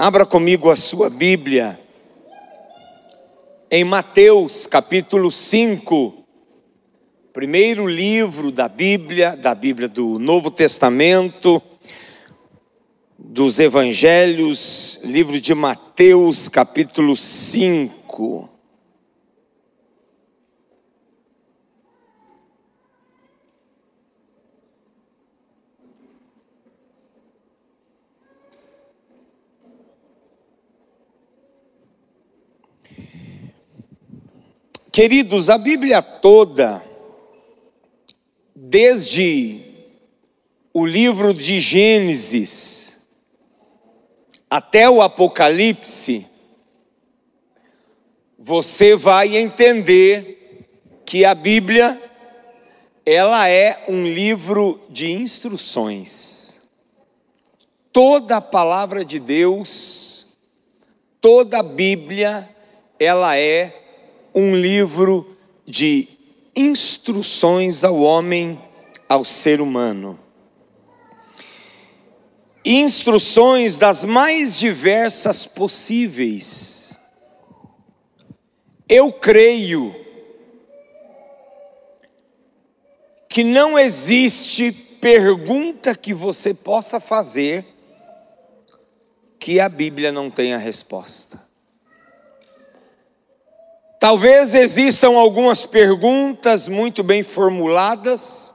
Abra comigo a sua Bíblia em Mateus capítulo 5, primeiro livro da Bíblia, da Bíblia do Novo Testamento, dos Evangelhos, livro de Mateus capítulo 5. Queridos, a Bíblia toda, desde o livro de Gênesis até o Apocalipse, você vai entender que a Bíblia ela é um livro de instruções. Toda a palavra de Deus, toda a Bíblia, ela é um livro de instruções ao homem, ao ser humano. Instruções das mais diversas possíveis. Eu creio que não existe pergunta que você possa fazer que a Bíblia não tenha resposta. Talvez existam algumas perguntas muito bem formuladas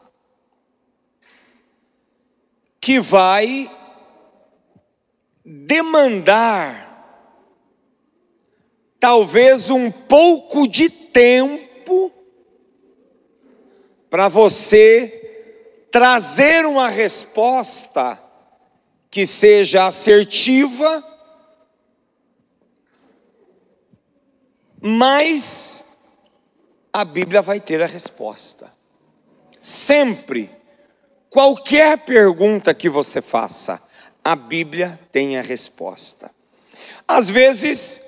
que vai demandar talvez um pouco de tempo para você trazer uma resposta que seja assertiva mas a Bíblia vai ter a resposta. Sempre, qualquer pergunta que você faça, a Bíblia tem a resposta. Às vezes,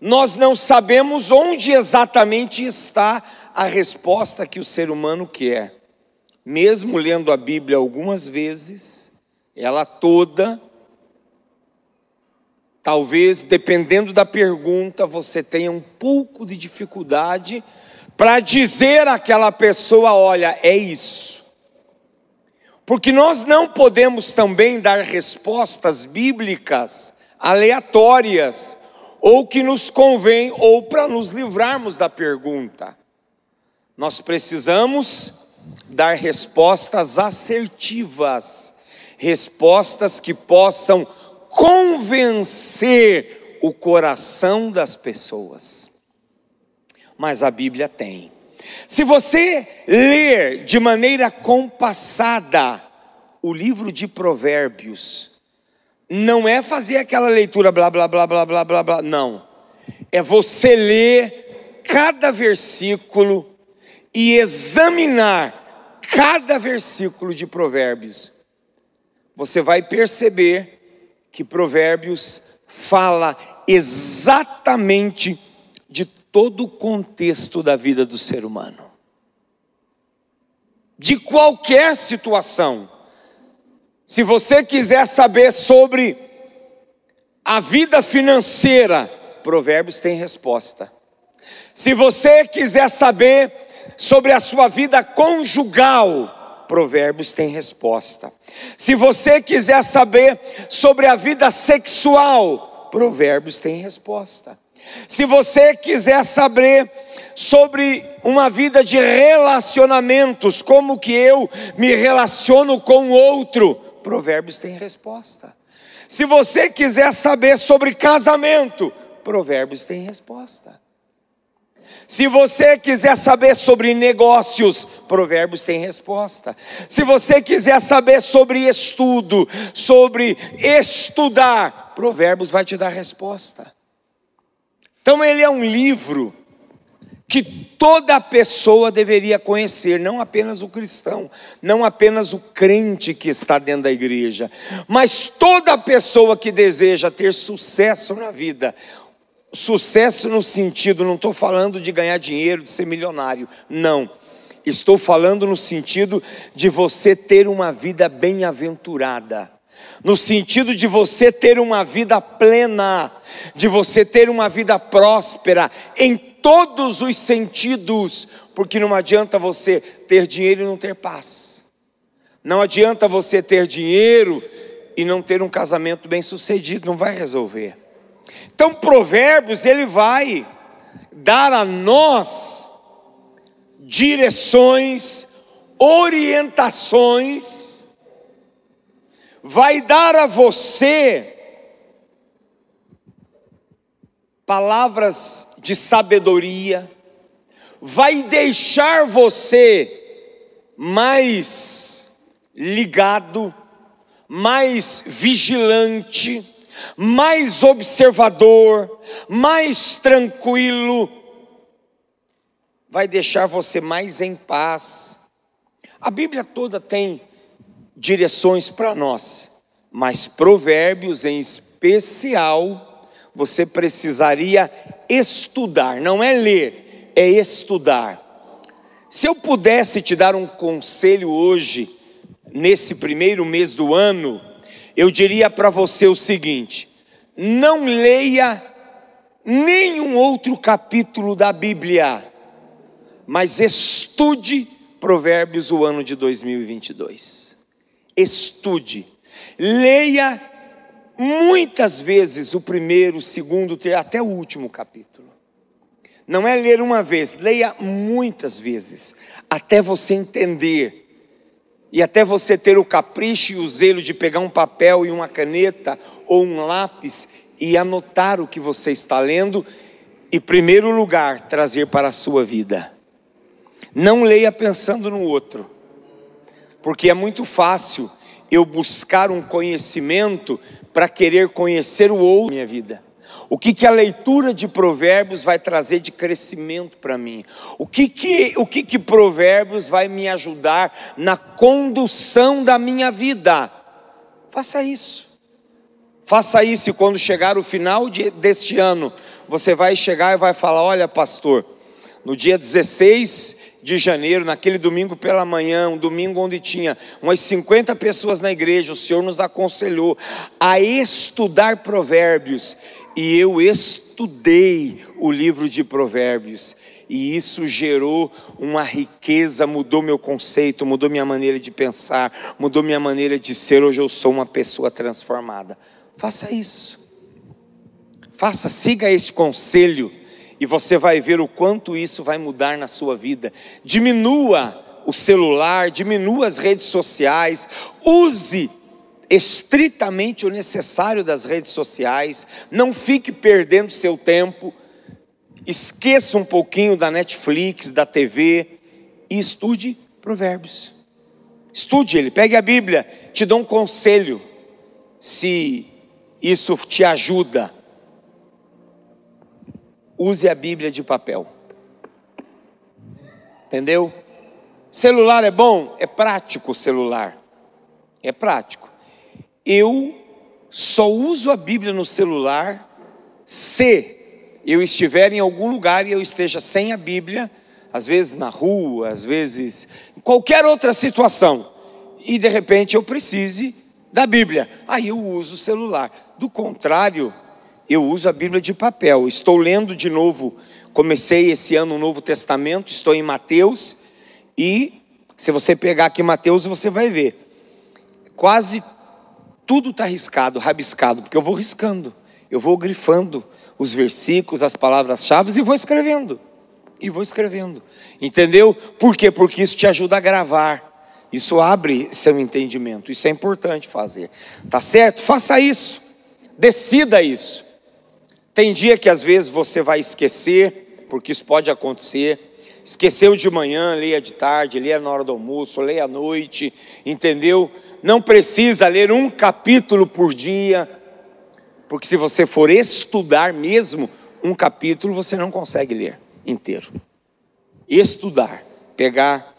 nós não sabemos onde exatamente está a resposta que o ser humano quer. Mesmo lendo a Bíblia algumas vezes, ela toda Talvez, dependendo da pergunta, você tenha um pouco de dificuldade para dizer àquela pessoa: olha, é isso. Porque nós não podemos também dar respostas bíblicas aleatórias, ou que nos convém, ou para nos livrarmos da pergunta. Nós precisamos dar respostas assertivas, respostas que possam convencer o coração das pessoas. Mas a Bíblia tem. Se você ler de maneira compassada o livro de Provérbios, não é fazer aquela leitura blá blá blá blá blá blá blá, não. É você ler cada versículo e examinar cada versículo de Provérbios. Você vai perceber que Provérbios fala exatamente de todo o contexto da vida do ser humano. De qualquer situação. Se você quiser saber sobre a vida financeira, Provérbios tem resposta. Se você quiser saber sobre a sua vida conjugal, Provérbios tem resposta. Se você quiser saber sobre a vida sexual, Provérbios tem resposta. Se você quiser saber sobre uma vida de relacionamentos, como que eu me relaciono com o outro, Provérbios tem resposta. Se você quiser saber sobre casamento, Provérbios tem resposta. Se você quiser saber sobre negócios, Provérbios tem resposta. Se você quiser saber sobre estudo, sobre estudar, Provérbios vai te dar resposta. Então, ele é um livro que toda pessoa deveria conhecer, não apenas o cristão, não apenas o crente que está dentro da igreja, mas toda pessoa que deseja ter sucesso na vida, Sucesso no sentido, não estou falando de ganhar dinheiro, de ser milionário, não. Estou falando no sentido de você ter uma vida bem-aventurada, no sentido de você ter uma vida plena, de você ter uma vida próspera em todos os sentidos, porque não adianta você ter dinheiro e não ter paz. Não adianta você ter dinheiro e não ter um casamento bem sucedido, não vai resolver. Então, Provérbios, ele vai dar a nós direções, orientações, vai dar a você palavras de sabedoria, vai deixar você mais ligado, mais vigilante, mais observador, mais tranquilo, vai deixar você mais em paz. A Bíblia toda tem direções para nós, mas Provérbios em especial, você precisaria estudar, não é ler, é estudar. Se eu pudesse te dar um conselho hoje, nesse primeiro mês do ano, eu diria para você o seguinte: não leia nenhum outro capítulo da Bíblia, mas estude Provérbios o ano de 2022. Estude, leia muitas vezes o primeiro, o segundo, até o último capítulo. Não é ler uma vez, leia muitas vezes, até você entender, e até você ter o capricho e o zelo de pegar um papel e uma caneta ou um lápis e anotar o que você está lendo, e, primeiro lugar, trazer para a sua vida. Não leia pensando no outro, porque é muito fácil eu buscar um conhecimento para querer conhecer o outro na minha vida. O que, que a leitura de Provérbios vai trazer de crescimento para mim? O que que, o que que Provérbios vai me ajudar na condução da minha vida? Faça isso. Faça isso e quando chegar o final de, deste ano, você vai chegar e vai falar: Olha, pastor, no dia 16 de janeiro, naquele domingo pela manhã, um domingo onde tinha umas 50 pessoas na igreja, o Senhor nos aconselhou a estudar provérbios, e eu estudei o livro de provérbios, e isso gerou uma riqueza, mudou meu conceito, mudou minha maneira de pensar, mudou minha maneira de ser. Hoje eu sou uma pessoa transformada. Faça isso. Faça, siga esse conselho e você vai ver o quanto isso vai mudar na sua vida. Diminua o celular, diminua as redes sociais, use estritamente o necessário das redes sociais, não fique perdendo seu tempo, esqueça um pouquinho da Netflix, da TV e estude Provérbios. Estude ele, pegue a Bíblia, te dou um conselho, se isso te ajuda use a Bíblia de papel. Entendeu? Celular é bom? É prático o celular. É prático. Eu só uso a Bíblia no celular se eu estiver em algum lugar e eu esteja sem a Bíblia, às vezes na rua, às vezes em qualquer outra situação, e de repente eu precise da Bíblia. Aí eu uso o celular. Do contrário, eu uso a Bíblia de papel. Estou lendo de novo, comecei esse ano o Novo Testamento, estou em Mateus, e se você pegar aqui Mateus, você vai ver. Quase tudo está riscado, rabiscado, porque eu vou riscando, eu vou grifando os versículos, as palavras-chave e vou escrevendo. E vou escrevendo. Entendeu? Por quê? Porque isso te ajuda a gravar. Isso abre seu entendimento. Isso é importante fazer. Tá certo? Faça isso. Decida isso. Tem dia que às vezes você vai esquecer, porque isso pode acontecer. Esqueceu de manhã, leia de tarde, leia na hora do almoço, leia à noite, entendeu? Não precisa ler um capítulo por dia, porque se você for estudar mesmo um capítulo, você não consegue ler inteiro. Estudar, pegar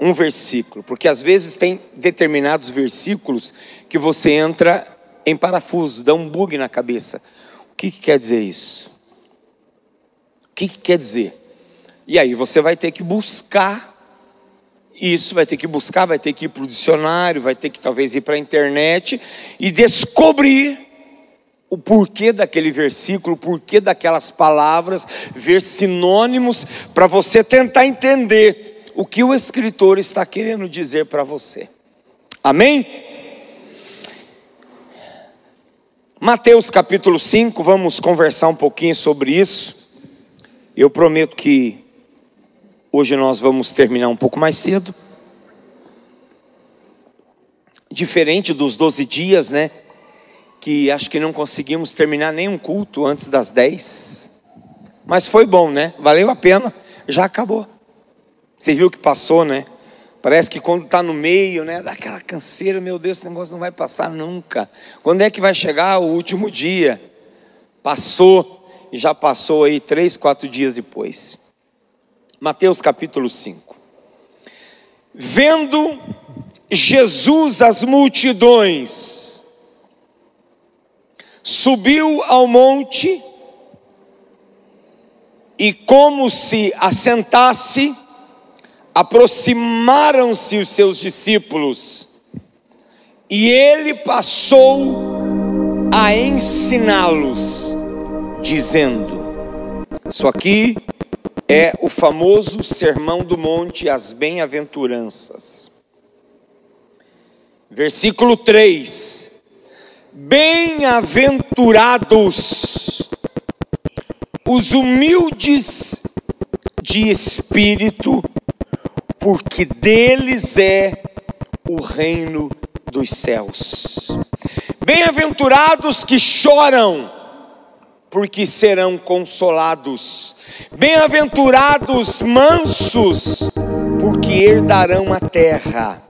um versículo, porque às vezes tem determinados versículos que você entra em parafuso, dá um bug na cabeça. O que, que quer dizer isso? O que, que quer dizer? E aí você vai ter que buscar Isso vai ter que buscar, vai ter que ir para o dicionário, vai ter que talvez ir para a internet e descobrir o porquê daquele versículo, o porquê daquelas palavras, ver sinônimos, para você tentar entender o que o escritor está querendo dizer para você. Amém? Mateus capítulo 5, vamos conversar um pouquinho sobre isso. Eu prometo que hoje nós vamos terminar um pouco mais cedo. Diferente dos 12 dias, né? Que acho que não conseguimos terminar nenhum culto antes das 10. Mas foi bom, né? Valeu a pena. Já acabou. Você viu que passou, né? Parece que quando está no meio, né, dá aquela canseira, meu Deus, esse negócio não vai passar nunca. Quando é que vai chegar o último dia? Passou, e já passou aí três, quatro dias depois. Mateus capítulo 5. Vendo Jesus as multidões, subiu ao monte e, como se assentasse, aproximaram-se os seus discípulos e ele passou a ensiná-los, dizendo: Isso aqui é o famoso Sermão do Monte, as Bem-aventuranças. Versículo 3: Bem-aventurados os humildes de espírito, porque deles é o reino dos céus. Bem-aventurados que choram, porque serão consolados. Bem-aventurados mansos, porque herdarão a terra.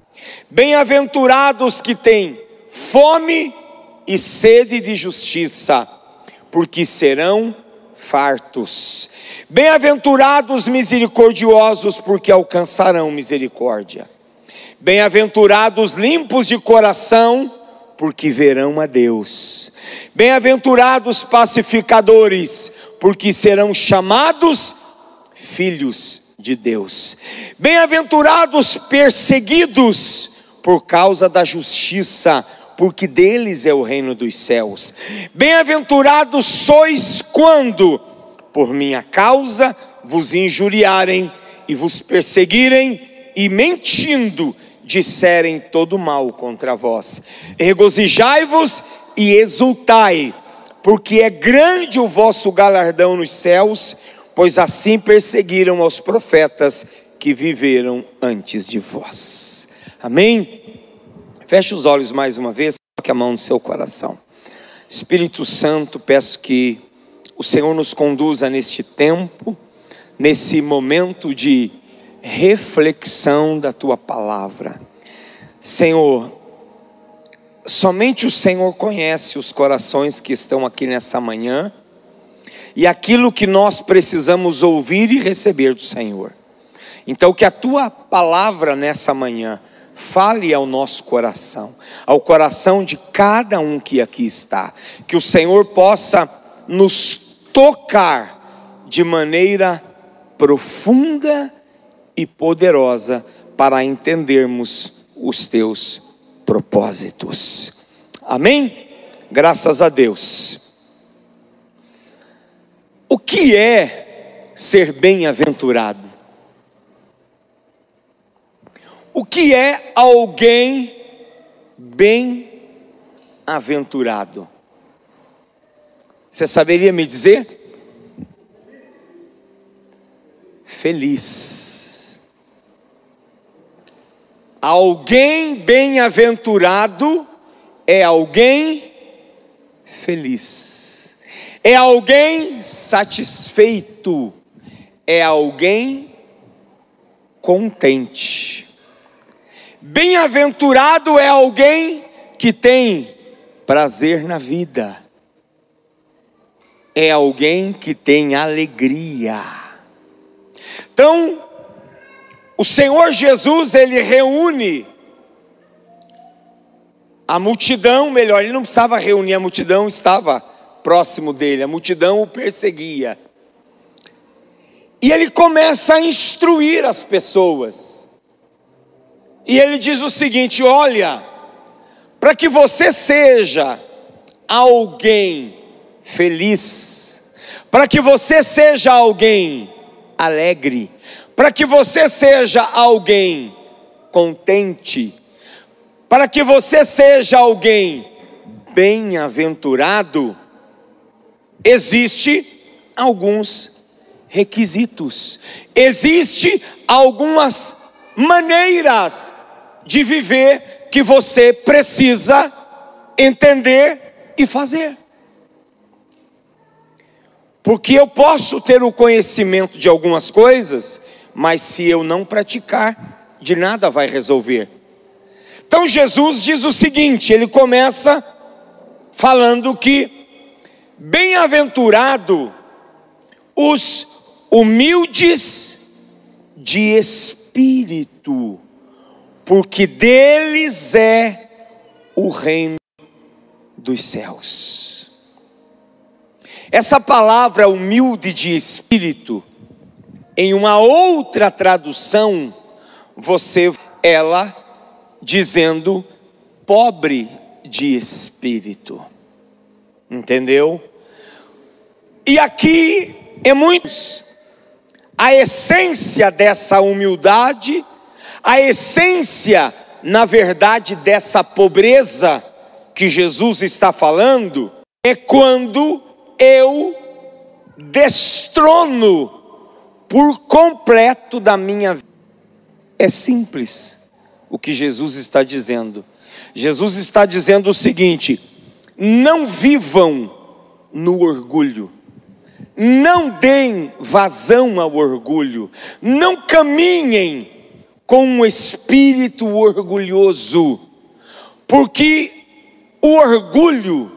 Bem-aventurados que têm fome e sede de justiça, porque serão fartos. Bem-aventurados misericordiosos, porque alcançarão misericórdia. Bem-aventurados limpos de coração, porque verão a Deus. Bem-aventurados pacificadores, porque serão chamados filhos de Deus. Bem-aventurados perseguidos por causa da justiça, porque deles é o reino dos céus. Bem-aventurados sois quando por minha causa vos injuriarem e vos perseguirem e mentindo disserem todo mal contra vós. Regozijai-vos e exultai, porque é grande o vosso galardão nos céus, pois assim perseguiram aos profetas que viveram antes de vós. Amém? Feche os olhos mais uma vez, coloque a mão no seu coração. Espírito Santo, peço que o Senhor nos conduza neste tempo, nesse momento de reflexão da tua palavra. Senhor, somente o Senhor conhece os corações que estão aqui nessa manhã e aquilo que nós precisamos ouvir e receber do Senhor. Então, que a tua palavra nessa manhã fale ao nosso coração, ao coração de cada um que aqui está, que o Senhor possa nos tocar de maneira profunda e poderosa para entendermos os teus propósitos. Amém? Graças a Deus. O que é ser bem-aventurado? O que é alguém bem-aventurado? Você saberia me dizer? Feliz. Alguém bem-aventurado é alguém feliz. É alguém satisfeito. É alguém contente. Bem-aventurado é alguém que tem prazer na vida é alguém que tem alegria. Então, o Senhor Jesus, ele reúne a multidão, melhor, ele não precisava reunir a multidão, estava próximo dele, a multidão o perseguia. E ele começa a instruir as pessoas. E ele diz o seguinte: olha, para que você seja alguém feliz, para que você seja alguém alegre, para que você seja alguém contente, para que você seja alguém bem-aventurado, existe alguns requisitos. Existe algumas maneiras de viver que você precisa entender e fazer. Porque eu posso ter o conhecimento de algumas coisas, mas se eu não praticar, de nada vai resolver. Então Jesus diz o seguinte: ele começa falando que bem-aventurado os humildes de espírito, porque deles é o reino dos céus. Essa palavra humilde de espírito, em uma outra tradução, você ela dizendo pobre de espírito. Entendeu? E aqui é muitos a essência dessa humildade, a essência, na verdade, dessa pobreza que Jesus está falando, é quando eu destrono por completo da minha vida. É simples o que Jesus está dizendo. Jesus está dizendo o seguinte: não vivam no orgulho, não deem vazão ao orgulho, não caminhem com um espírito orgulhoso, porque o orgulho,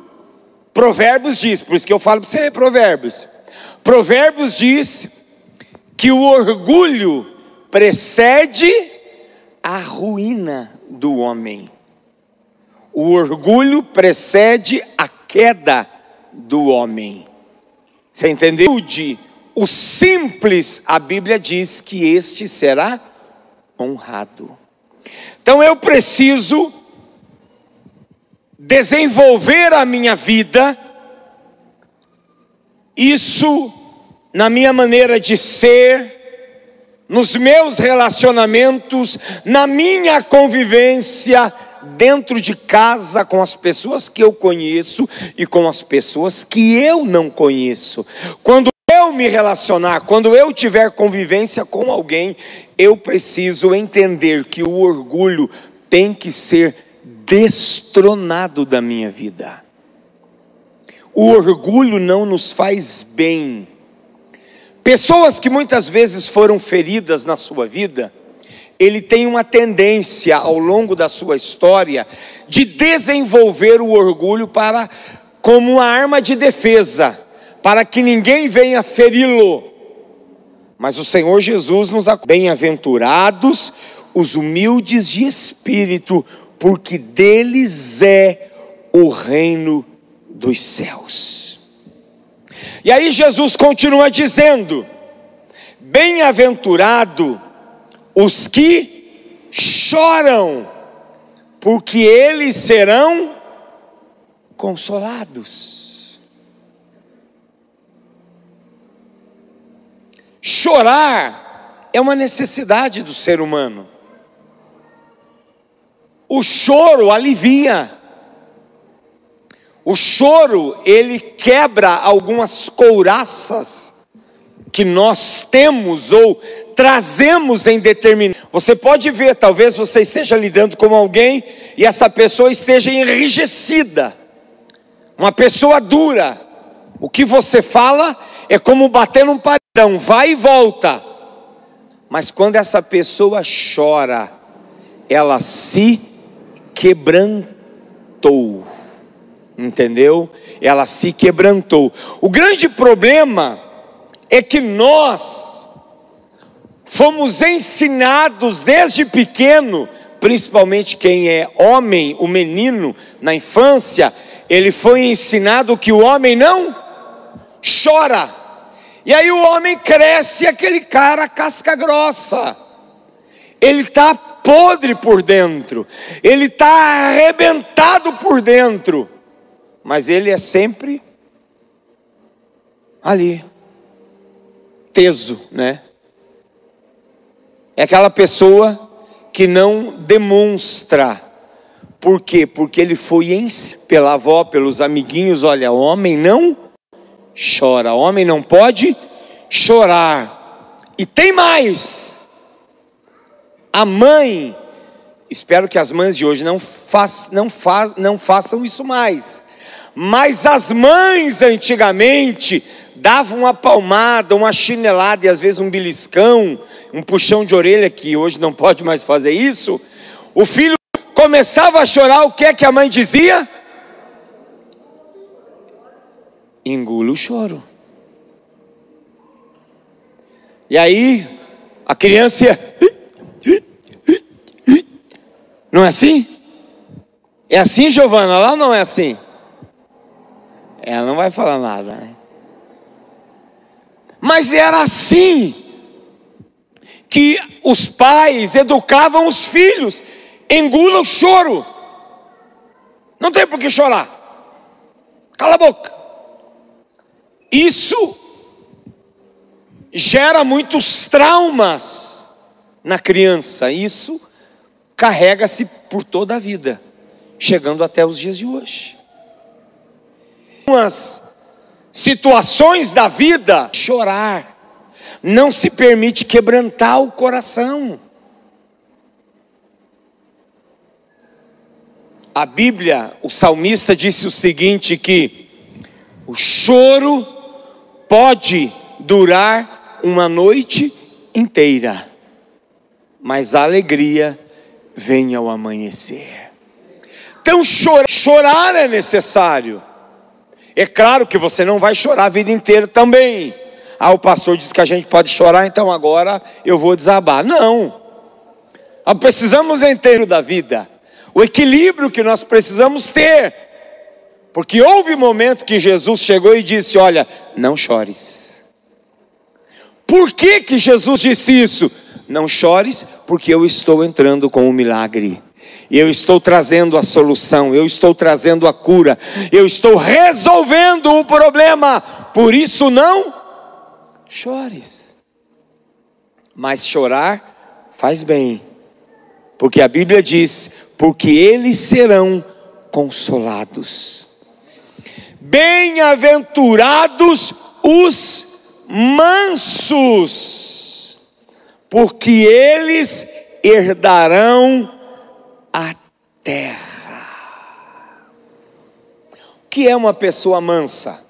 Provérbios diz, por isso que eu falo para você ler Provérbios. Provérbios diz que o orgulho precede a ruína do homem. O orgulho precede a queda do homem. Você entendeu? O simples, a Bíblia diz que este será honrado. Então eu preciso desenvolver a minha vida, isso na minha maneira de ser, nos meus relacionamentos, na minha convivência dentro de casa com as pessoas que eu conheço e com as pessoas que eu não conheço. Quando eu me relacionar, quando eu tiver convivência com alguém, eu preciso entender que o orgulho tem que ser destronado da minha vida. O orgulho não nos faz bem Pessoas que muitas vezes foram feridas na sua vida, ele tem uma tendência ao longo da sua história de desenvolver o orgulho para como uma arma de defesa, para que ninguém venha feri-lo. Mas o Senhor Jesus nos bem-aventurados os humildes de espírito, porque deles é o reino dos céus. E aí Jesus continua dizendo: Bem-aventurado os que choram, porque eles serão consolados. Chorar é uma necessidade do ser humano. O choro alivia. O choro, ele quebra algumas couraças que nós temos ou trazemos em determinado. Você pode ver, talvez você esteja lidando com alguém e essa pessoa esteja enrijecida. Uma pessoa dura. O que você fala é como bater num padrão, vai e volta. Mas quando essa pessoa chora, ela se quebrantou entendeu? Ela se quebrantou. O grande problema é que nós fomos ensinados desde pequeno, principalmente quem é homem, o menino, na infância, ele foi ensinado que o homem não chora. E aí o homem cresce aquele cara casca grossa. Ele está podre por dentro, ele está arrebentado por dentro, mas ele é sempre ali, teso, né? É aquela pessoa que não demonstra. Por quê? Porque ele foi em pela avó, pelos amiguinhos, olha, homem não chora, homem não pode chorar. E tem mais. A mãe, espero que as mães de hoje não, faz, não, faz, não façam isso mais. Mas as mães antigamente davam uma palmada, uma chinelada e às vezes um beliscão, um puxão de orelha, que hoje não pode mais fazer isso. O filho começava a chorar, o que é que a mãe dizia? Engula o choro. E aí, a criança não é assim? É assim, Giovana? Lá não é assim? Ela não vai falar nada, né? Mas era assim que os pais educavam os filhos. Engula o choro. Não tem por que chorar. Cala a boca. Isso gera muitos traumas na criança. Isso carrega-se por toda a vida, chegando até os dias de hoje. Umas situações da vida, chorar, não se permite quebrantar o coração. A Bíblia, o salmista disse o seguinte: que o choro pode durar uma noite inteira, mas a alegria vem ao amanhecer. Então chorar, chorar é necessário. É claro que você não vai chorar a vida inteira também. Ah, o pastor disse que a gente pode chorar, então agora eu vou desabar. Não. Nós precisamos entender da vida, o equilíbrio que nós precisamos ter. Porque houve momentos que Jesus chegou e disse: Olha, não chores. Por que, que Jesus disse isso? Não chores, porque eu estou entrando com o um milagre. Eu estou trazendo a solução, eu estou trazendo a cura, eu estou resolvendo o problema. Por isso não chores. Mas chorar faz bem. Porque a Bíblia diz: "Porque eles serão consolados". Bem-aventurados os mansos porque eles herdarão terra. O que é uma pessoa mansa?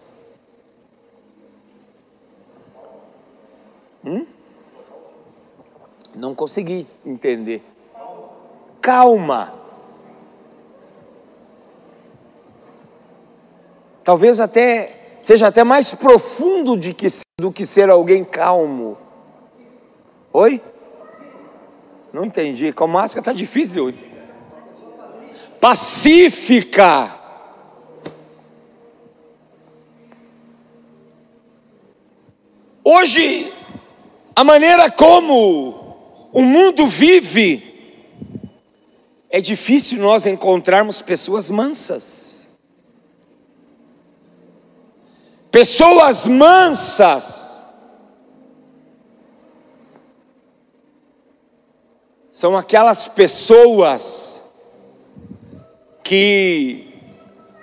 Hum? Não consegui entender. Calma. Talvez até seja até mais profundo de que, do que ser alguém calmo. Oi? Não entendi. Com máscara está difícil de Pacífica. Hoje, a maneira como o mundo vive, é difícil nós encontrarmos pessoas mansas. Pessoas mansas são aquelas pessoas que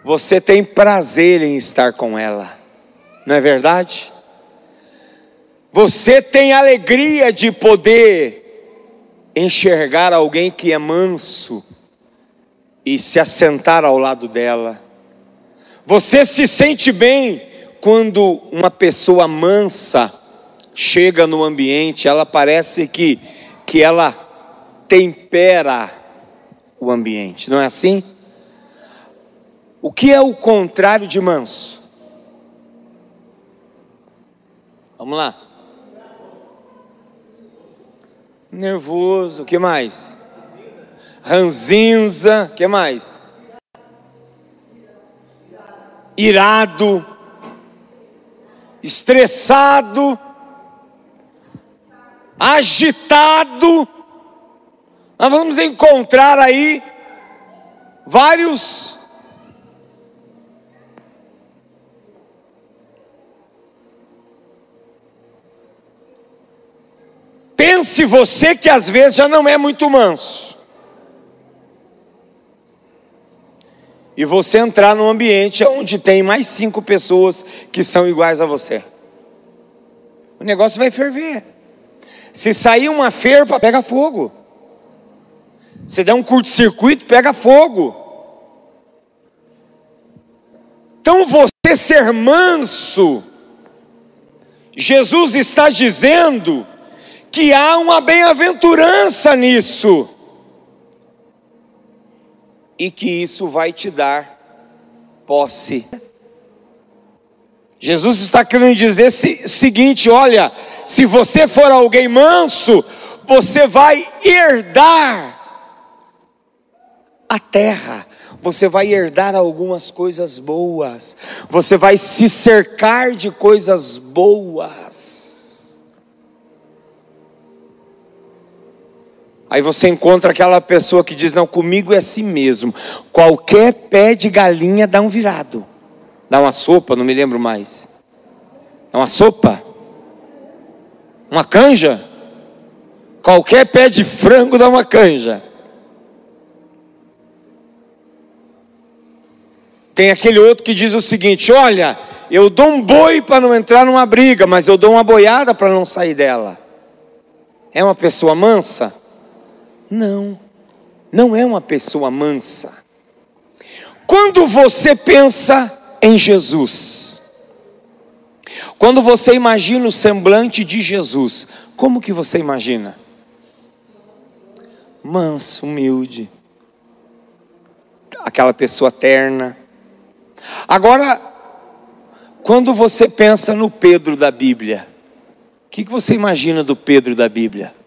você tem prazer em estar com ela, não é verdade? Você tem alegria de poder enxergar alguém que é manso e se assentar ao lado dela. Você se sente bem quando uma pessoa mansa chega no ambiente, ela parece que, que ela tempera o ambiente, não é assim? O que é o contrário de manso? Vamos lá. Nervoso, o que mais? Ranzinza, o que mais? Irado, estressado, agitado Nós vamos encontrar aí vários Pense você que às vezes já não é muito manso. E você entrar num ambiente onde tem mais cinco pessoas que são iguais a você. O negócio vai ferver. Se sair uma ferpa, pega fogo. Se der um curto-circuito, pega fogo. Então você ser manso, Jesus está dizendo que há uma bem-aventurança nisso, e que isso vai te dar posse. Jesus está querendo dizer o seguinte: olha, se você for alguém manso, você vai herdar a terra, você vai herdar algumas coisas boas, você vai se cercar de coisas boas. Aí você encontra aquela pessoa que diz: Não, comigo é assim mesmo. Qualquer pé de galinha dá um virado. Dá uma sopa, não me lembro mais. É uma sopa? Uma canja? Qualquer pé de frango dá uma canja. Tem aquele outro que diz o seguinte: Olha, eu dou um boi para não entrar numa briga, mas eu dou uma boiada para não sair dela. É uma pessoa mansa? Não, não é uma pessoa mansa. Quando você pensa em Jesus, quando você imagina o semblante de Jesus, como que você imagina? Manso, humilde, aquela pessoa terna. Agora, quando você pensa no Pedro da Bíblia, o que, que você imagina do Pedro da Bíblia?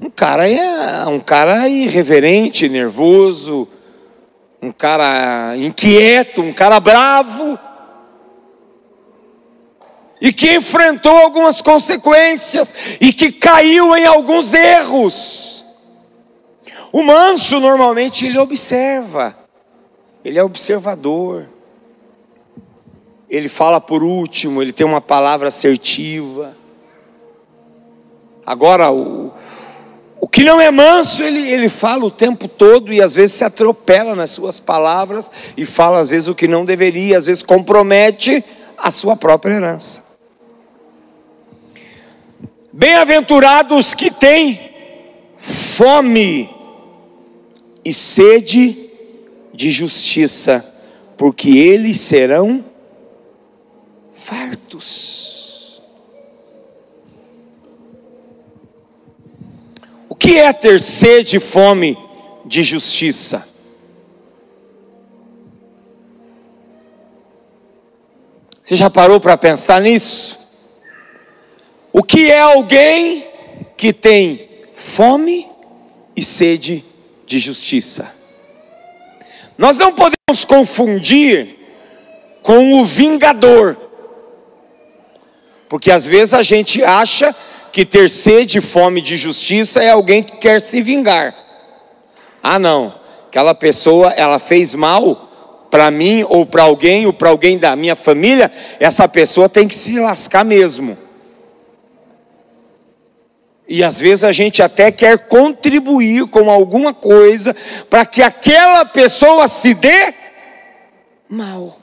Um cara é um cara irreverente, nervoso, um cara inquieto, um cara bravo. E que enfrentou algumas consequências e que caiu em alguns erros. O manso normalmente ele observa. Ele é observador. Ele fala por último, ele tem uma palavra assertiva. Agora, o, o que não é manso, ele, ele fala o tempo todo e às vezes se atropela nas suas palavras e fala às vezes o que não deveria, às vezes compromete a sua própria herança. Bem-aventurados que têm fome e sede de justiça, porque eles serão fartos. Que é ter sede e fome de justiça? Você já parou para pensar nisso? O que é alguém que tem fome e sede de justiça? Nós não podemos confundir com o vingador, porque às vezes a gente acha que ter sede e fome de justiça é alguém que quer se vingar. Ah, não, aquela pessoa ela fez mal para mim ou para alguém ou para alguém da minha família, essa pessoa tem que se lascar mesmo. E às vezes a gente até quer contribuir com alguma coisa para que aquela pessoa se dê mal.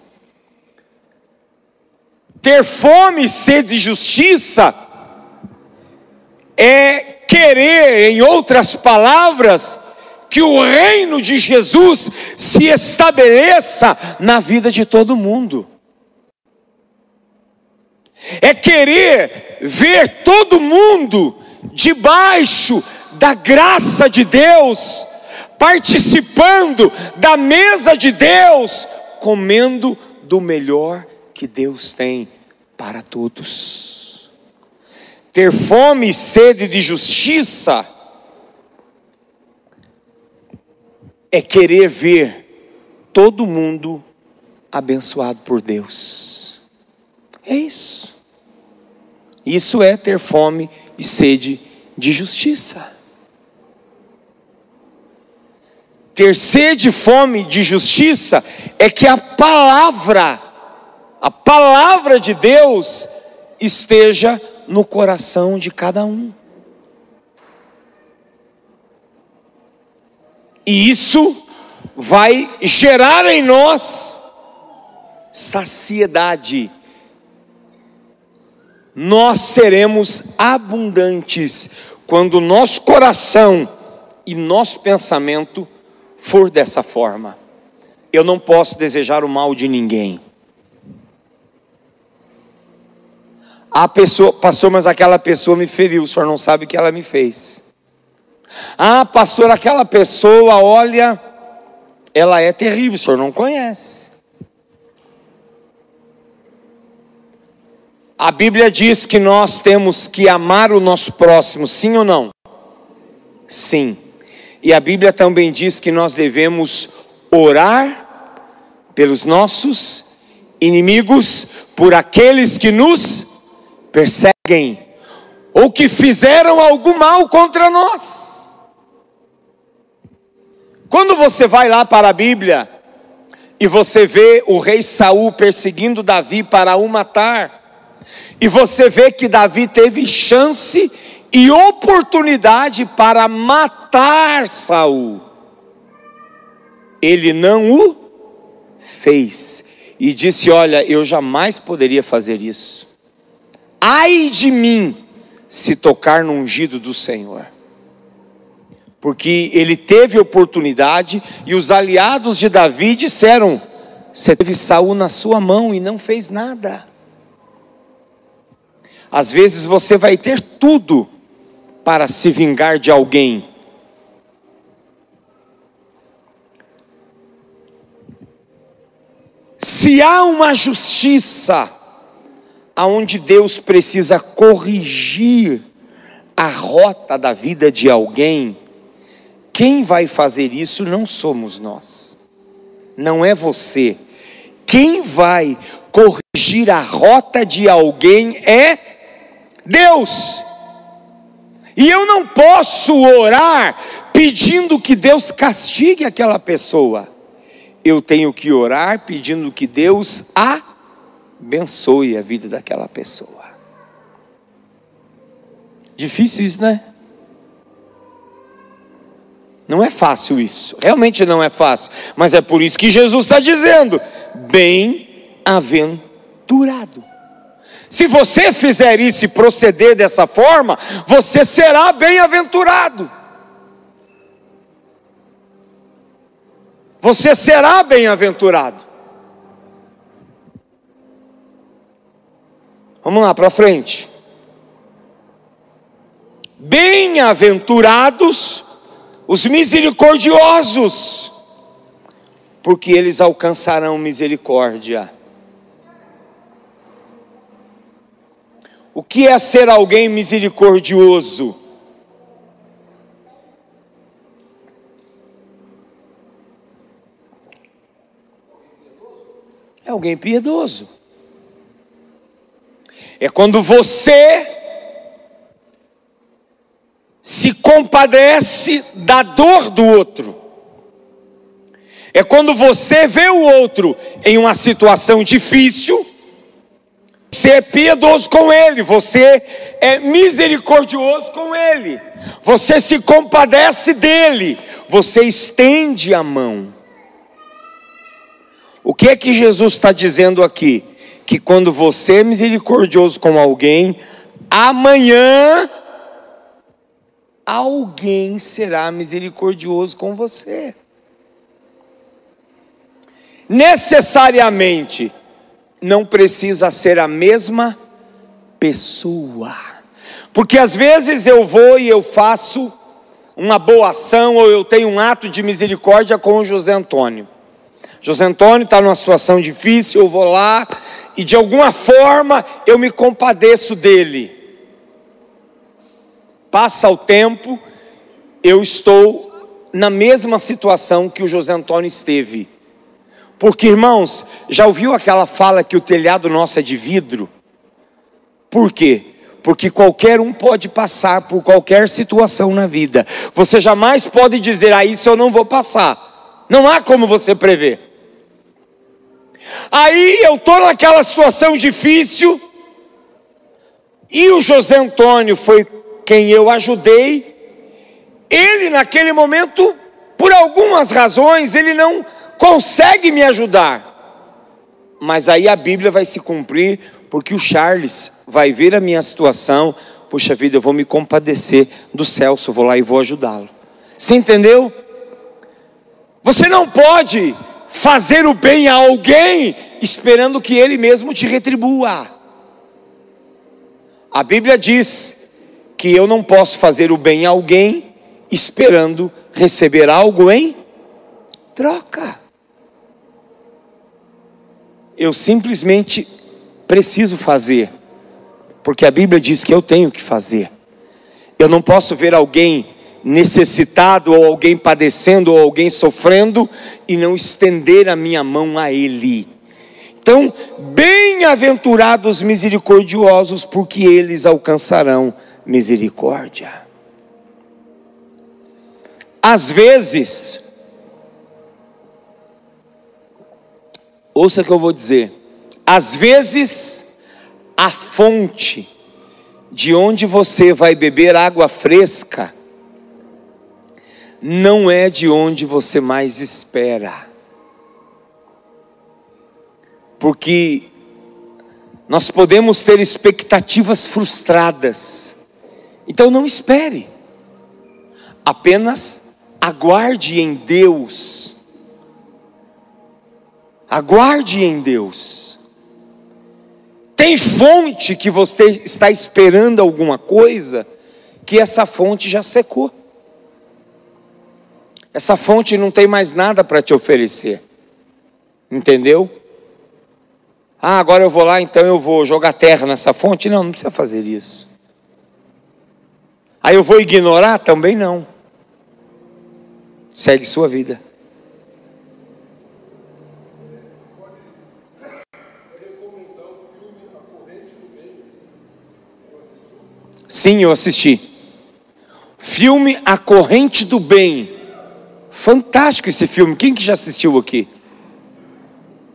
Ter fome e sede de justiça é querer, em outras palavras, que o reino de Jesus se estabeleça na vida de todo mundo. É querer ver todo mundo debaixo da graça de Deus, participando da mesa de Deus, comendo do melhor que Deus tem para todos ter fome e sede de justiça, é querer ver todo mundo abençoado por Deus. É isso. Isso é ter fome e sede de justiça. Ter sede e fome de justiça é que a palavra, a palavra de Deus, esteja no coração de cada um. E isso vai gerar em nós saciedade. Nós seremos abundantes quando nosso coração e nosso pensamento for dessa forma. Eu não posso desejar o mal de ninguém. A pessoa, pastor, mas aquela pessoa me feriu, o senhor não sabe o que ela me fez. Ah, pastor, aquela pessoa, olha, ela é terrível, o senhor não conhece. A Bíblia diz que nós temos que amar o nosso próximo, sim ou não? Sim. E a Bíblia também diz que nós devemos orar pelos nossos inimigos, por aqueles que nos perseguem ou que fizeram algum mal contra nós. Quando você vai lá para a Bíblia e você vê o rei Saul perseguindo Davi para o matar, e você vê que Davi teve chance e oportunidade para matar Saul. Ele não o fez e disse: "Olha, eu jamais poderia fazer isso ai de mim se tocar no ungido do Senhor. Porque ele teve oportunidade e os aliados de Davi disseram: Você teve Saul na sua mão e não fez nada. Às vezes você vai ter tudo para se vingar de alguém. Se há uma justiça, aonde Deus precisa corrigir a rota da vida de alguém, quem vai fazer isso não somos nós, não é você. Quem vai corrigir a rota de alguém é Deus. E eu não posso orar pedindo que Deus castigue aquela pessoa. Eu tenho que orar pedindo que Deus a abençoe a vida daquela pessoa. Difícil isso, né? Não é fácil isso, realmente não é fácil, mas é por isso que Jesus está dizendo: bem-aventurado. Se você fizer isso e proceder dessa forma, você será bem-aventurado. Você será bem-aventurado. Vamos lá para frente. Bem-aventurados os misericordiosos, porque eles alcançarão misericórdia. O que é ser alguém misericordioso? É alguém piedoso. É quando você se compadece da dor do outro. É quando você vê o outro em uma situação difícil, você é piedoso com ele, você é misericordioso com ele, você se compadece dele, você estende a mão. O que é que Jesus está dizendo aqui? Que quando você é misericordioso com alguém, amanhã alguém será misericordioso com você. Necessariamente não precisa ser a mesma pessoa. Porque às vezes eu vou e eu faço uma boa ação ou eu tenho um ato de misericórdia com o José Antônio. José Antônio está numa situação difícil, eu vou lá e de alguma forma eu me compadeço dele. Passa o tempo, eu estou na mesma situação que o José Antônio esteve. Porque, irmãos, já ouviu aquela fala que o telhado nosso é de vidro? Por quê? Porque qualquer um pode passar por qualquer situação na vida. Você jamais pode dizer, ah, isso eu não vou passar. Não há como você prever. Aí eu estou naquela situação difícil, e o José Antônio foi quem eu ajudei. Ele, naquele momento, por algumas razões, ele não consegue me ajudar. Mas aí a Bíblia vai se cumprir, porque o Charles vai ver a minha situação. Puxa vida, eu vou me compadecer do Celso, vou lá e vou ajudá-lo. Você entendeu? Você não pode fazer o bem a alguém esperando que ele mesmo te retribua. A Bíblia diz que eu não posso fazer o bem a alguém esperando receber algo em troca. Eu simplesmente preciso fazer, porque a Bíblia diz que eu tenho que fazer. Eu não posso ver alguém necessitado, ou alguém padecendo, ou alguém sofrendo, e não estender a minha mão a ele. Então, bem-aventurados misericordiosos, porque eles alcançarão misericórdia. Às vezes, ouça o que eu vou dizer, às vezes, a fonte de onde você vai beber água fresca não é de onde você mais espera porque nós podemos ter expectativas frustradas. Então não espere, apenas aguarde em Deus. Aguarde em Deus. Tem fonte que você está esperando alguma coisa, que essa fonte já secou. Essa fonte não tem mais nada para te oferecer. Entendeu? Ah, agora eu vou lá, então eu vou jogar terra nessa fonte. Não, não precisa fazer isso. Aí eu vou ignorar? Também não. Segue sua vida. Sim, eu assisti. Filme A Corrente do Bem. Fantástico esse filme. Quem que já assistiu aqui?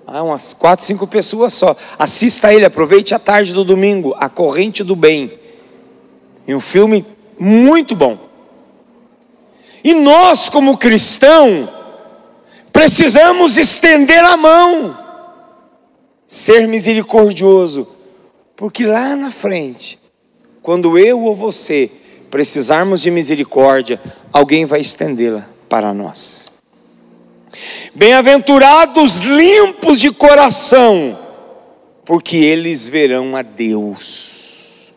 Ah, umas quatro, cinco pessoas só. Assista ele, aproveite a tarde do domingo, A Corrente do Bem. É um filme muito bom. E nós, como cristão, precisamos estender a mão, ser misericordioso, porque lá na frente, quando eu ou você precisarmos de misericórdia, alguém vai estendê-la para nós. Bem-aventurados limpos de coração, porque eles verão a Deus.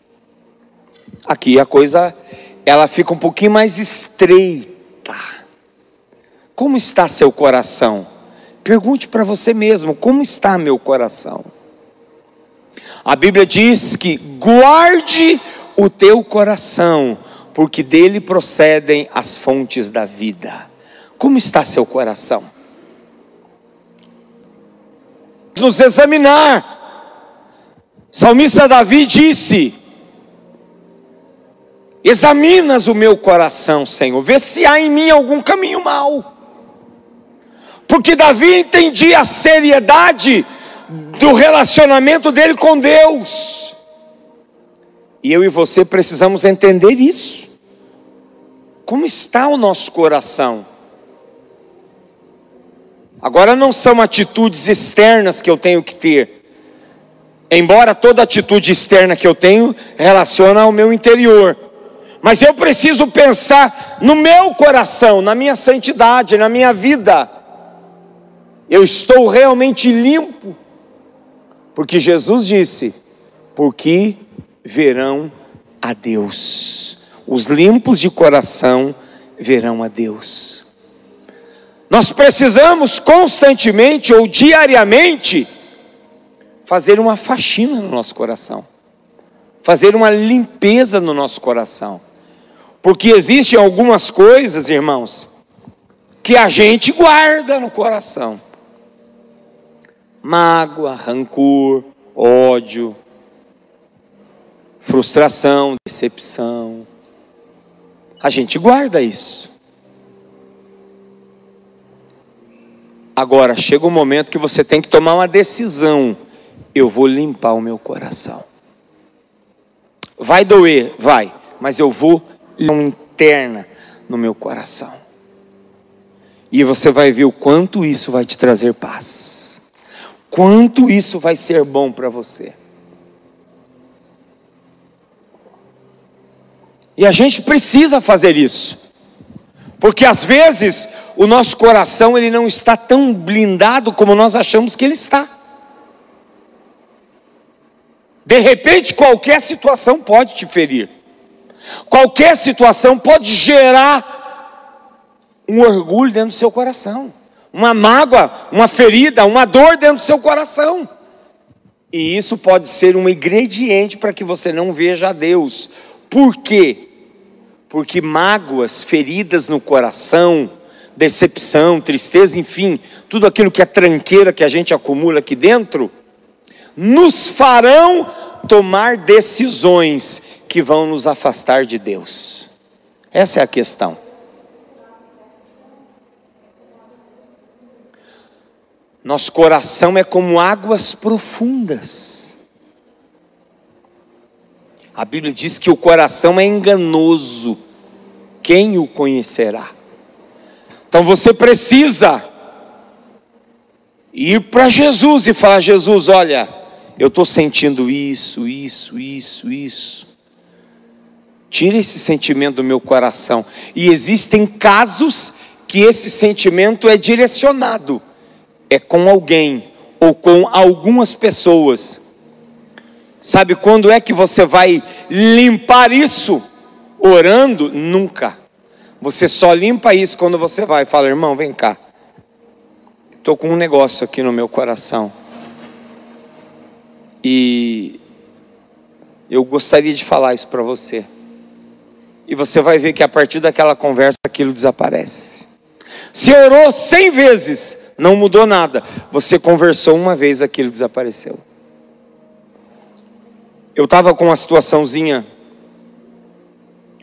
Aqui a coisa ela fica um pouquinho mais estreita. Como está seu coração? Pergunte para você mesmo, como está meu coração? A Bíblia diz que guarde o teu coração, porque dele procedem as fontes da vida. Como está seu coração? Nos examinar. Salmista Davi disse: Examinas o meu coração, Senhor, vê se há em mim algum caminho mau. Porque Davi entendia a seriedade do relacionamento dele com Deus. E eu e você precisamos entender isso. Como está o nosso coração? Agora não são atitudes externas que eu tenho que ter. Embora toda atitude externa que eu tenho relaciona ao meu interior. Mas eu preciso pensar no meu coração, na minha santidade, na minha vida. Eu estou realmente limpo. Porque Jesus disse: porque verão a Deus. Os limpos de coração verão a Deus. Nós precisamos constantemente ou diariamente fazer uma faxina no nosso coração, fazer uma limpeza no nosso coração, porque existem algumas coisas, irmãos, que a gente guarda no coração: mágoa, rancor, ódio, frustração, decepção. A gente guarda isso. Agora, chega um momento que você tem que tomar uma decisão. Eu vou limpar o meu coração. Vai doer, vai, mas eu vou interna no meu coração. E você vai ver o quanto isso vai te trazer paz. Quanto isso vai ser bom para você. E a gente precisa fazer isso. Porque às vezes o nosso coração ele não está tão blindado como nós achamos que ele está. De repente, qualquer situação pode te ferir. Qualquer situação pode gerar um orgulho dentro do seu coração, uma mágoa, uma ferida, uma dor dentro do seu coração. E isso pode ser um ingrediente para que você não veja a Deus. Por quê? Porque mágoas, feridas no coração, decepção, tristeza, enfim, tudo aquilo que é tranqueira que a gente acumula aqui dentro, nos farão tomar decisões que vão nos afastar de Deus. Essa é a questão. Nosso coração é como águas profundas. A Bíblia diz que o coração é enganoso. Quem o conhecerá? Então você precisa ir para Jesus e falar: Jesus, olha, eu estou sentindo isso, isso, isso, isso. Tira esse sentimento do meu coração. E existem casos que esse sentimento é direcionado, é com alguém ou com algumas pessoas. Sabe quando é que você vai limpar isso? Orando? Nunca. Você só limpa isso quando você vai fala, irmão, vem cá. Estou com um negócio aqui no meu coração e eu gostaria de falar isso para você. E você vai ver que a partir daquela conversa aquilo desaparece. Se orou cem vezes, não mudou nada. Você conversou uma vez, aquilo desapareceu. Eu estava com uma situaçãozinha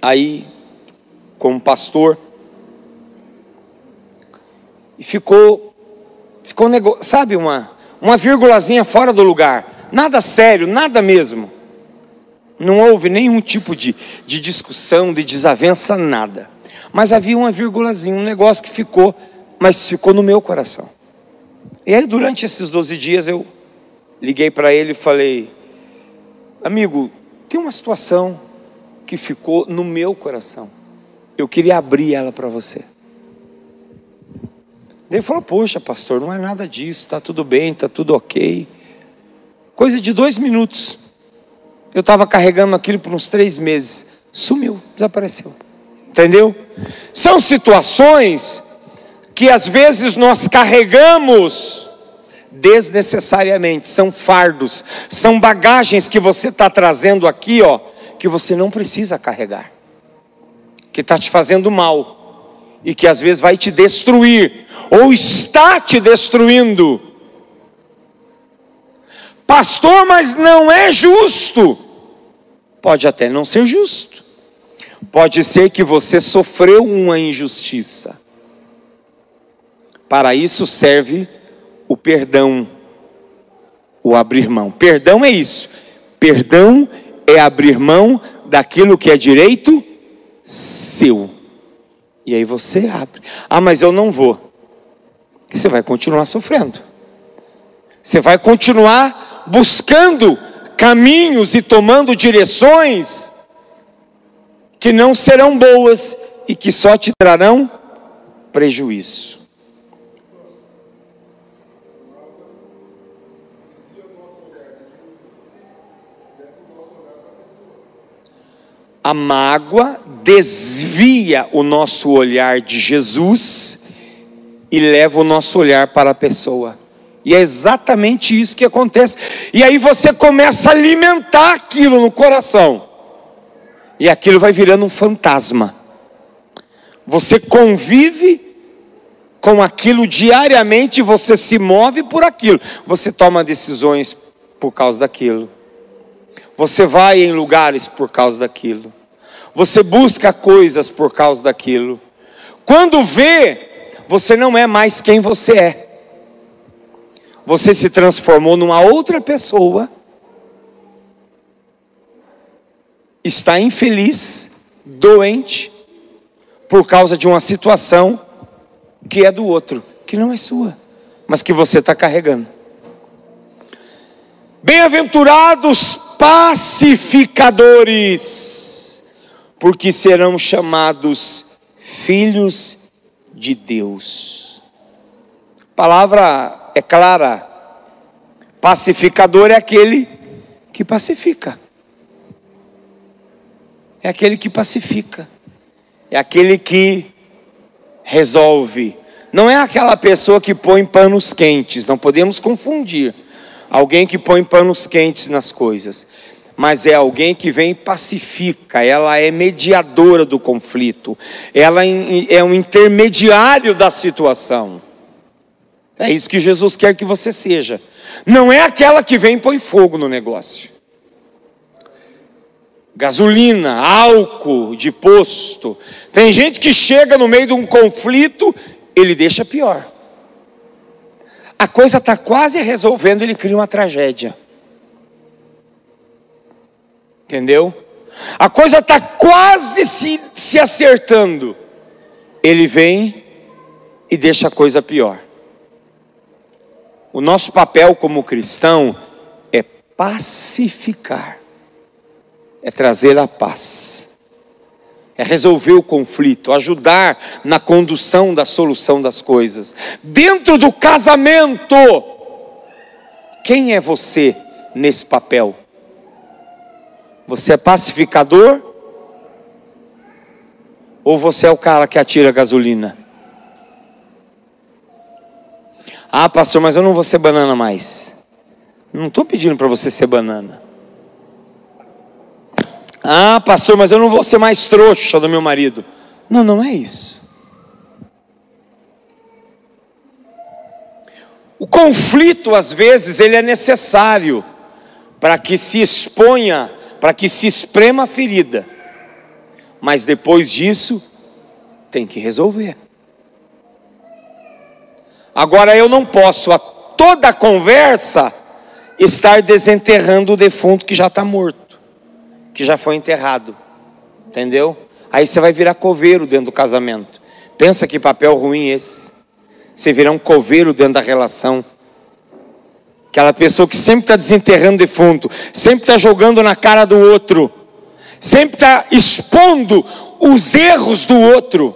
aí, como pastor, e ficou, ficou negócio, sabe, uma, uma vírgulazinha fora do lugar. Nada sério, nada mesmo. Não houve nenhum tipo de, de discussão, de desavença, nada. Mas havia uma vírgulazinha, um negócio que ficou, mas ficou no meu coração. E aí, durante esses 12 dias, eu liguei para ele e falei: Amigo, tem uma situação que ficou no meu coração. Eu queria abrir ela para você. Ele falou: Poxa, pastor, não é nada disso, está tudo bem, está tudo ok. Coisa de dois minutos. Eu estava carregando aquilo por uns três meses. Sumiu, desapareceu. Entendeu? São situações que às vezes nós carregamos desnecessariamente, são fardos, são bagagens que você está trazendo aqui, ó, que você não precisa carregar, que está te fazendo mal e que às vezes vai te destruir, ou está te destruindo Pastor, mas não é justo. Pode até não ser justo. Pode ser que você sofreu uma injustiça. Para isso serve o perdão, o abrir mão. Perdão é isso. Perdão é abrir mão daquilo que é direito seu. E aí você abre. Ah, mas eu não vou. Você vai continuar sofrendo. Você vai continuar buscando caminhos e tomando direções que não serão boas e que só te trarão prejuízo. A mágoa desvia o nosso olhar de Jesus e leva o nosso olhar para a pessoa. E é exatamente isso que acontece. E aí você começa a alimentar aquilo no coração. E aquilo vai virando um fantasma. Você convive com aquilo diariamente, você se move por aquilo. Você toma decisões por causa daquilo. Você vai em lugares por causa daquilo. Você busca coisas por causa daquilo. Quando vê, você não é mais quem você é. Você se transformou numa outra pessoa. Está infeliz, doente, por causa de uma situação que é do outro, que não é sua, mas que você está carregando. Bem-aventurados pacificadores, porque serão chamados filhos de Deus. A palavra é clara. Pacificador é aquele que pacifica. É aquele que pacifica. É aquele que resolve. Não é aquela pessoa que põe panos quentes, não podemos confundir alguém que põe panos quentes nas coisas, mas é alguém que vem e pacifica, ela é mediadora do conflito, ela é um intermediário da situação. É isso que Jesus quer que você seja. Não é aquela que vem e põe fogo no negócio. Gasolina, álcool de posto. Tem gente que chega no meio de um conflito, ele deixa pior a coisa está quase resolvendo, ele cria uma tragédia. Entendeu? A coisa está quase se, se acertando. Ele vem e deixa a coisa pior. O nosso papel como cristão é pacificar, é trazer a paz é resolver o conflito, ajudar na condução da solução das coisas. Dentro do casamento, quem é você nesse papel? Você é pacificador? Ou você é o cara que atira gasolina? Ah, pastor, mas eu não vou ser banana mais. Não estou pedindo para você ser banana. Ah, pastor, mas eu não vou ser mais trouxa do meu marido. Não, não é isso. O conflito, às vezes, ele é necessário para que se exponha, para que se esprema a ferida. Mas depois disso, tem que resolver. Agora eu não posso a toda conversa estar desenterrando o defunto que já está morto que já foi enterrado. Entendeu? Aí você vai virar coveiro dentro do casamento. Pensa que papel ruim esse. Você virar um coveiro dentro da relação. Aquela pessoa que sempre está desenterrando defunto, sempre está jogando na cara do outro, sempre está expondo os erros do outro.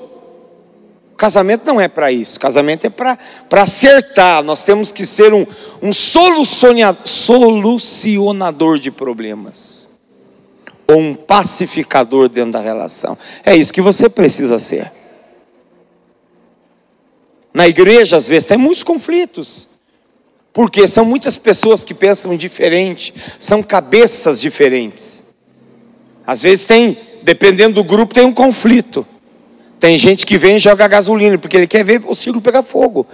O casamento não é para isso, o casamento é para acertar. Nós temos que ser um, um solucionador de problemas ou um pacificador dentro da relação. É isso que você precisa ser. Na igreja, às vezes, tem muitos conflitos. Porque são muitas pessoas que pensam diferente, são cabeças diferentes. Às vezes tem, dependendo do grupo, tem um conflito. Tem gente que vem e joga gasolina, porque ele quer ver o círculo pegar fogo.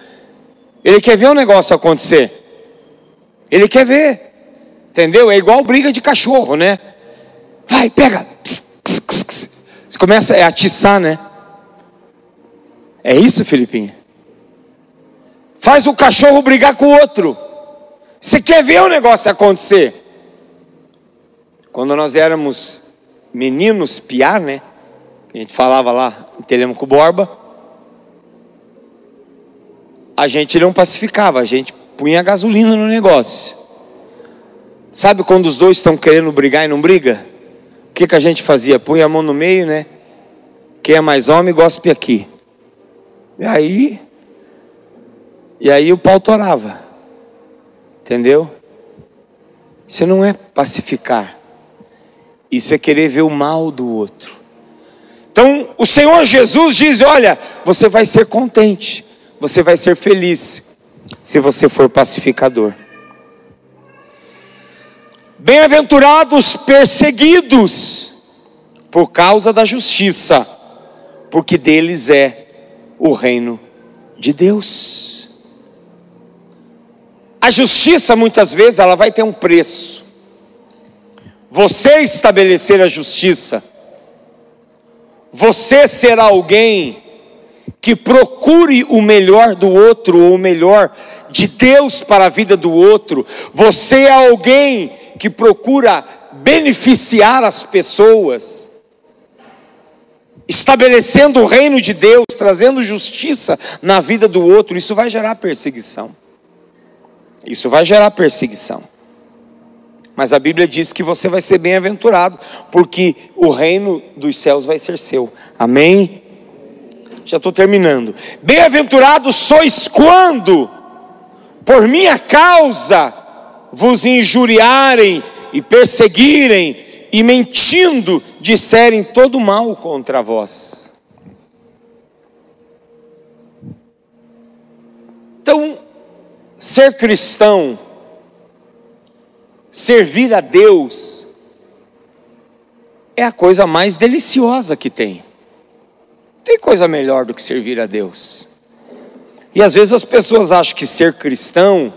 Ele quer ver o negócio acontecer. Ele quer ver. Entendeu? É igual briga de cachorro, né? Vai, pega. Você começa a atiçar, né? É isso, Filipinha? Faz o cachorro brigar com o outro. Você quer ver o negócio acontecer? Quando nós éramos meninos, piar, né? A gente falava lá em Telemaco Borba. A gente não pacificava, a gente punha gasolina no negócio. Sabe quando os dois estão querendo brigar e não briga? Que, que a gente fazia? Punha a mão no meio, né? Quem é mais homem, gospe aqui. E aí, e aí o pau torava. Entendeu? Isso não é pacificar. Isso é querer ver o mal do outro. Então, o Senhor Jesus diz: Olha, você vai ser contente, você vai ser feliz, se você for pacificador. Bem-aventurados perseguidos por causa da justiça, porque deles é o reino de Deus. A justiça muitas vezes ela vai ter um preço. você estabelecer a justiça, você será alguém que procure o melhor do outro, ou o melhor de Deus para a vida do outro. Você é alguém que procura beneficiar as pessoas, estabelecendo o reino de Deus, trazendo justiça na vida do outro. Isso vai gerar perseguição. Isso vai gerar perseguição. Mas a Bíblia diz que você vai ser bem-aventurado, porque o reino dos céus vai ser seu. Amém? Já estou terminando. Bem-aventurados sois quando, por minha causa, vos injuriarem e perseguirem e mentindo disserem todo mal contra vós. Então, ser cristão, servir a Deus, é a coisa mais deliciosa que tem. Tem coisa melhor do que servir a Deus. E às vezes as pessoas acham que ser cristão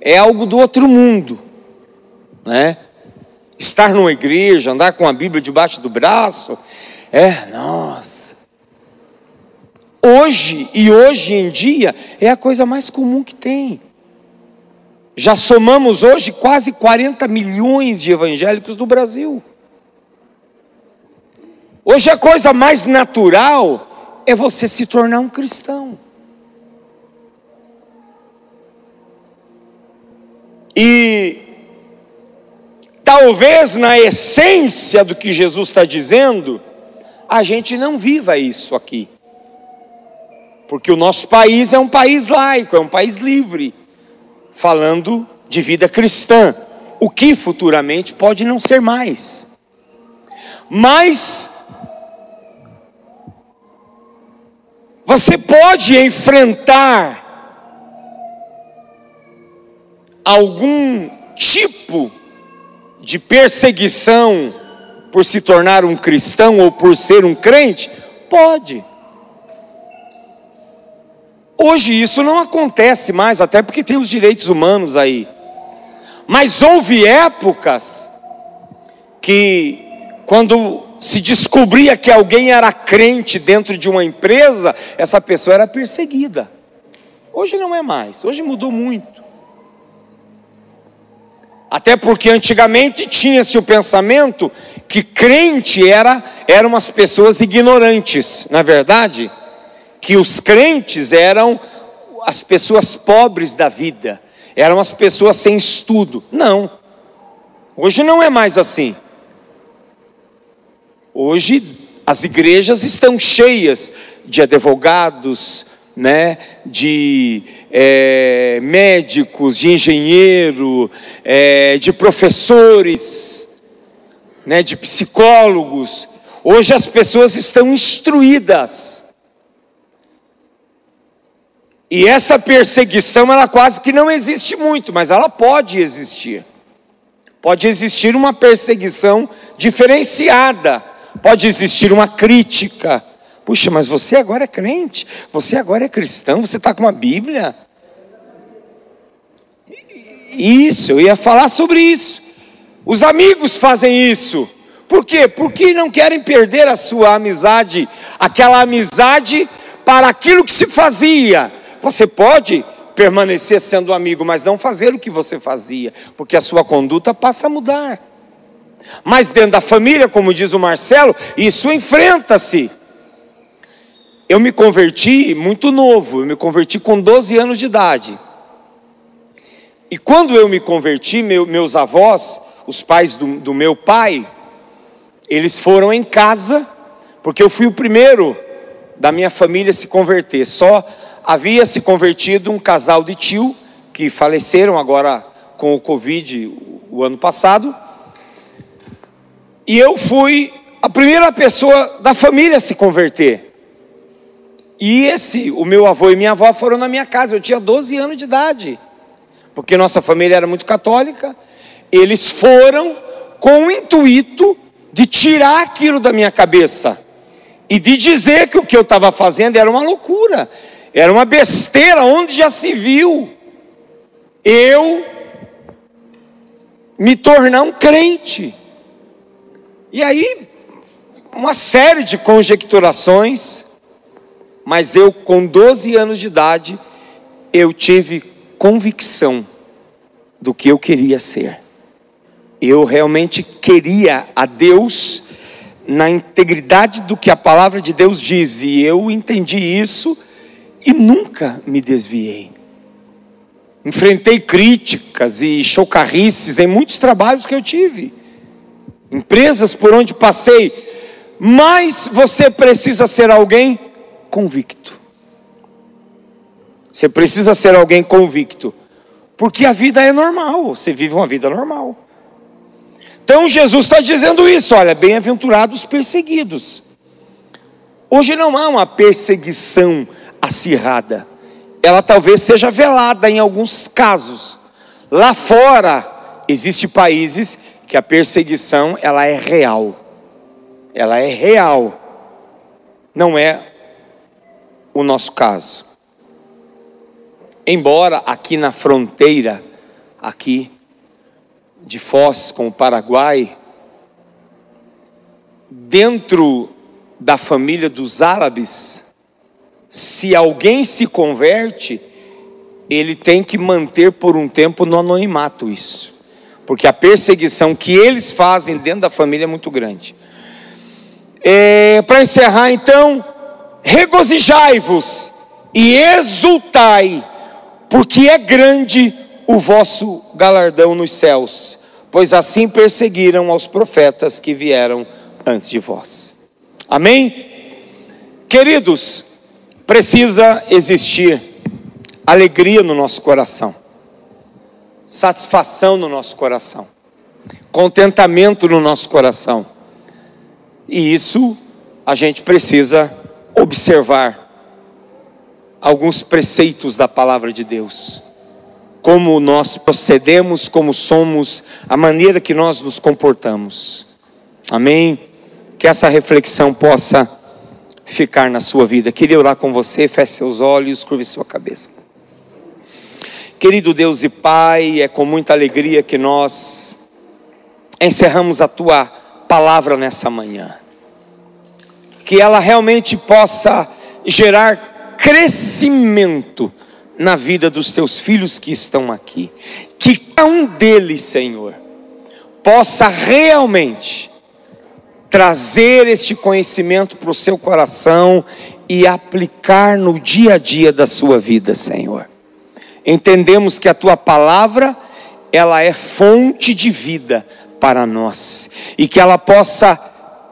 é algo do outro mundo, né? Estar numa igreja, andar com a Bíblia debaixo do braço, é, nossa. Hoje e hoje em dia é a coisa mais comum que tem. Já somamos hoje quase 40 milhões de evangélicos do Brasil. Hoje a coisa mais natural é você se tornar um cristão. E talvez na essência do que Jesus está dizendo, a gente não viva isso aqui. Porque o nosso país é um país laico, é um país livre, falando de vida cristã, o que futuramente pode não ser mais. Mas Você pode enfrentar algum tipo de perseguição por se tornar um cristão ou por ser um crente? Pode. Hoje isso não acontece mais, até porque tem os direitos humanos aí. Mas houve épocas que, quando se descobria que alguém era crente dentro de uma empresa, essa pessoa era perseguida. Hoje não é mais, hoje mudou muito. Até porque antigamente tinha-se o pensamento que crente era eram as pessoas ignorantes, na é verdade, que os crentes eram as pessoas pobres da vida, eram as pessoas sem estudo. Não. Hoje não é mais assim. Hoje as igrejas estão cheias de advogados, né, de é, médicos, de engenheiro, é, de professores, né, de psicólogos. Hoje as pessoas estão instruídas. E essa perseguição, ela quase que não existe muito, mas ela pode existir. Pode existir uma perseguição diferenciada pode existir uma crítica. Puxa, mas você agora é crente, você agora é cristão, você está com uma Bíblia. Isso, eu ia falar sobre isso. Os amigos fazem isso. Por quê? Porque não querem perder a sua amizade, aquela amizade para aquilo que se fazia. Você pode permanecer sendo amigo, mas não fazer o que você fazia, porque a sua conduta passa a mudar. Mas dentro da família, como diz o Marcelo, isso enfrenta-se. Eu me converti muito novo, eu me converti com 12 anos de idade. E quando eu me converti, meu, meus avós, os pais do, do meu pai, eles foram em casa, porque eu fui o primeiro da minha família a se converter. Só havia se convertido um casal de tio que faleceram agora com o Covid o, ano passado. E eu fui a primeira pessoa da família a se converter. E esse, o meu avô e minha avó foram na minha casa, eu tinha 12 anos de idade. Porque nossa família era muito católica. Eles foram com o intuito de tirar aquilo da minha cabeça e de dizer que o que eu estava fazendo era uma loucura, era uma besteira, onde já se viu. Eu me tornar um crente. E aí, uma série de conjecturações, mas eu, com 12 anos de idade, eu tive convicção do que eu queria ser. Eu realmente queria a Deus na integridade do que a palavra de Deus diz, e eu entendi isso e nunca me desviei. Enfrentei críticas e chocarrices em muitos trabalhos que eu tive, empresas por onde passei, mas você precisa ser alguém convicto. Você precisa ser alguém convicto, porque a vida é normal, você vive uma vida normal. Então Jesus está dizendo isso: olha, bem-aventurados perseguidos. Hoje não há uma perseguição acirrada, ela talvez seja velada em alguns casos. Lá fora existem países que a perseguição ela é real, ela é real, não é o nosso caso. Embora aqui na fronteira, aqui de Foz com o Paraguai, dentro da família dos árabes, se alguém se converte, ele tem que manter por um tempo no anonimato isso, porque a perseguição que eles fazem dentro da família é muito grande. É, Para encerrar, então, regozijai-vos e exultai, porque é grande o vosso galardão nos céus, pois assim perseguiram aos profetas que vieram antes de vós. Amém? Queridos, precisa existir alegria no nosso coração, satisfação no nosso coração, contentamento no nosso coração. E isso a gente precisa observar alguns preceitos da palavra de Deus. Como nós procedemos, como somos, a maneira que nós nos comportamos. Amém? Que essa reflexão possa ficar na sua vida. Queria orar com você, feche seus olhos, curve sua cabeça. Querido Deus e Pai, é com muita alegria que nós encerramos a tua palavra nessa manhã. Que ela realmente possa gerar crescimento na vida dos teus filhos que estão aqui. Que cada um deles, Senhor, possa realmente trazer este conhecimento para o seu coração e aplicar no dia a dia da sua vida, Senhor. Entendemos que a tua palavra, ela é fonte de vida para nós e que ela possa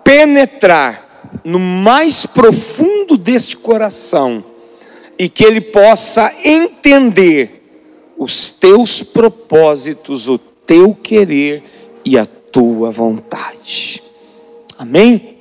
penetrar no mais profundo deste coração e que ele possa entender os teus propósitos, o teu querer e a tua vontade. Amém?